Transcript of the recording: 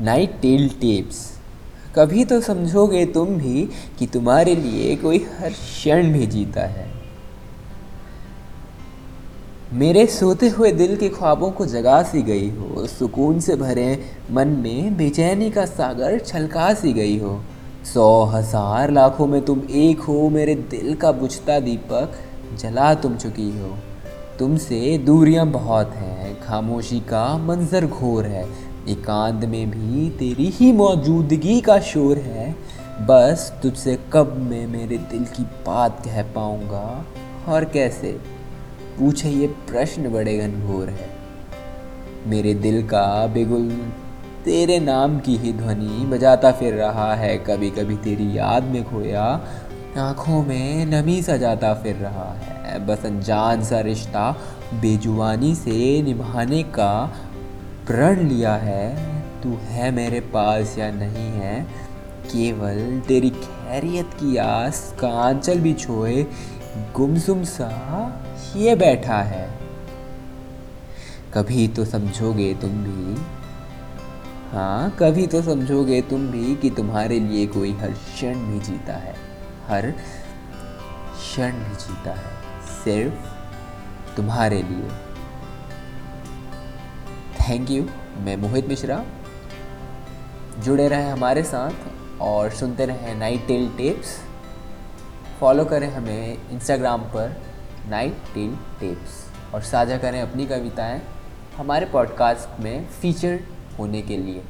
Night tell tapes कभी तो समझोगे तुम भी कि तुम्हारे लिए कोई हर क्षण भी जीता है। मेरे सोते हुए दिल के ख्वाबों को जगा सी गई हो, सुकून से भरे मन में बेचैनी का सागर छलका सी गई हो। सौ हज़ार लाखों में तुम एक हो, मेरे दिल का बुझता दीपक जला तुम चुकी हो। तुमसे दूरियाँ बहुत हैं, खामोशी का मंजर घोर है एकांत में भी तेरी ही मौजूदगी का शोर है। बस तुझसे कब मैं मेरे दिल की बात कह पाऊँगा? और कैसे? पूछे ये प्रश्न बड़े घनघोर है। मेरे दिल का बिगुल तेरे नाम की ही ध्वनि बजाता फिर रहा है। कभी कभी तेरी याद में खोया आँखों में नमी सजाता फिर रहा है। बस अनजान सा रिश्ता बेजुबानी से निभाने का प्रण लिया है, तू है मेरे पास या नहीं है, केवल तेरी खैरियत की आस का आंचल भी छोए, गुमसुम सा ये बैठा है। कभी तो समझोगे तुम भी हाँ कभी तो समझोगे तुम भी कि तुम्हारे लिए कोई हर क्षण भी जीता है, हर क्षण भी जीता है, सिर्फ़ तुम्हारे लिए। Thank you. मैं मोहित मिश्रा, जुड़े रहें हमारे साथ और सुनते रहें नाइट टेल टेप्स। फॉलो करें हमें इंस्टाग्राम पर नाइट टेल टेप्स और साझा करें अपनी कविताएँ हमारे पॉडकास्ट में फीचर होने के लिए।